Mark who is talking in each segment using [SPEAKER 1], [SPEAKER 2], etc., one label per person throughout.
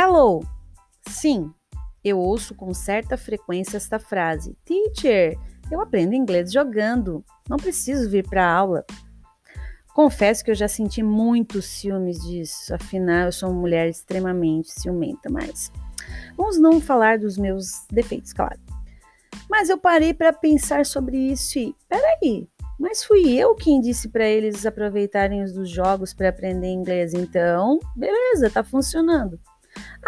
[SPEAKER 1] Hello! Sim, eu ouço com certa frequência esta frase. Teacher, eu aprendo inglês jogando. Não preciso vir para aula. Confesso que eu já senti muitos ciúmes disso, afinal eu sou uma mulher extremamente ciumenta, mas vamos não falar dos meus defeitos, claro. Mas eu parei para pensar sobre isso e, peraí, mas fui eu quem disse para eles aproveitarem os dos jogos para aprender inglês, então, beleza, tá funcionando.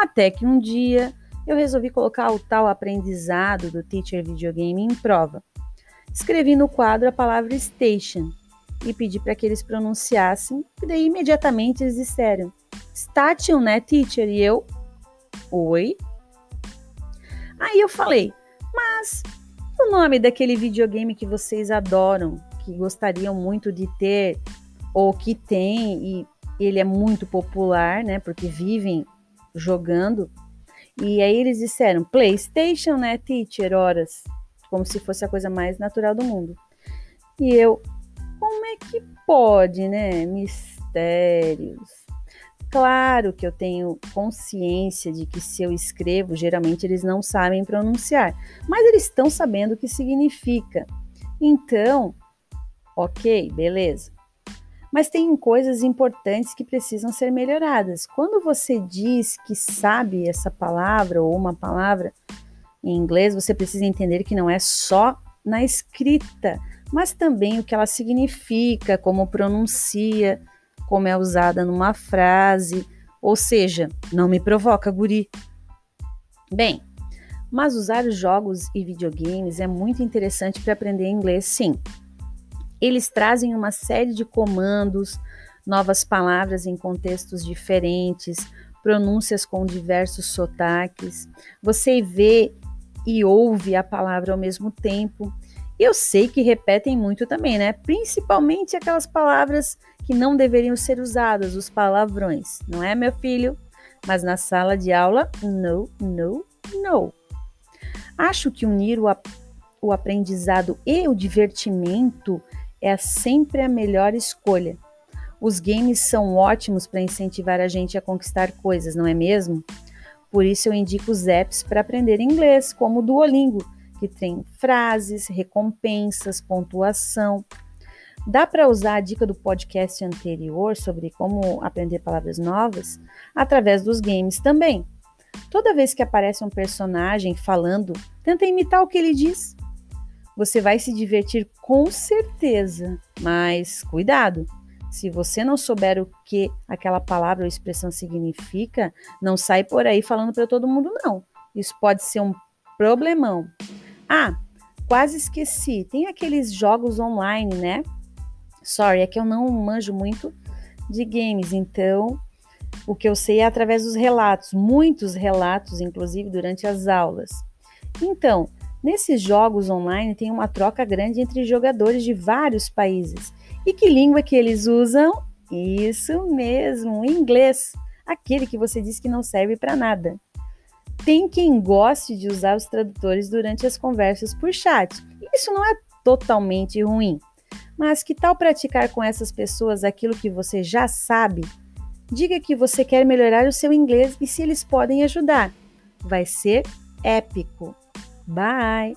[SPEAKER 1] Até que um dia eu resolvi colocar o tal aprendizado do Teacher Videogame em prova. Escrevi no quadro a palavra station e pedi para que eles pronunciassem, e daí imediatamente eles disseram: Station, né, teacher? E eu, oi. Aí eu falei: Mas o nome daquele videogame que vocês adoram, que gostariam muito de ter, ou que tem, e ele é muito popular, né? Porque vivem jogando. E aí eles disseram: PlayStation, né, teacher? Horas. Como se fosse a coisa mais natural do mundo. E eu, como é que pode, né? Mistérios. Claro que eu tenho consciência de que se eu escrevo, geralmente eles não sabem pronunciar, mas eles estão sabendo o que significa. Então, ok, beleza. Mas tem coisas importantes que precisam ser melhoradas. Quando você diz que sabe essa palavra ou uma palavra em inglês, você precisa entender que não é só na escrita, mas também o que ela significa, como pronuncia, como é usada numa frase, ou seja, não me provoca, guri. Bem, mas usar jogos e videogames é muito interessante para aprender inglês, sim. Eles trazem uma série de comandos, novas palavras em contextos diferentes, pronúncias com diversos sotaques. Você vê e ouve a palavra ao mesmo tempo eu sei que repetem muito também, né? Principalmente aquelas palavras que não deveriam ser usadas, os palavrões, não é, meu filho? Mas na sala de aula, no, no, no. Acho que unir o, o aprendizado e o divertimento é sempre a melhor escolha. Os games são ótimos para incentivar a gente a conquistar coisas, não é mesmo? Por isso eu indico os apps para aprender inglês, como o Duolingo que tem frases, recompensas, pontuação. Dá para usar a dica do podcast anterior sobre como aprender palavras novas através dos games também. Toda vez que aparece um personagem falando, tenta imitar o que ele diz. Você vai se divertir com certeza, mas cuidado! Se você não souber o que aquela palavra ou expressão significa, não sai por aí falando para todo mundo, não. Isso pode ser um problemão. Ah, quase esqueci. Tem aqueles jogos online, né? Sorry, é que eu não manjo muito de games, então o que eu sei é através dos relatos, muitos relatos, inclusive durante as aulas. Então, nesses jogos online tem uma troca grande entre jogadores de vários países. E que língua que eles usam? Isso mesmo, inglês, aquele que você diz que não serve para nada. Tem quem goste de usar os tradutores durante as conversas por chat. Isso não é totalmente ruim. Mas que tal praticar com essas pessoas aquilo que você já sabe? Diga que você quer melhorar o seu inglês e se eles podem ajudar. Vai ser épico. Bye!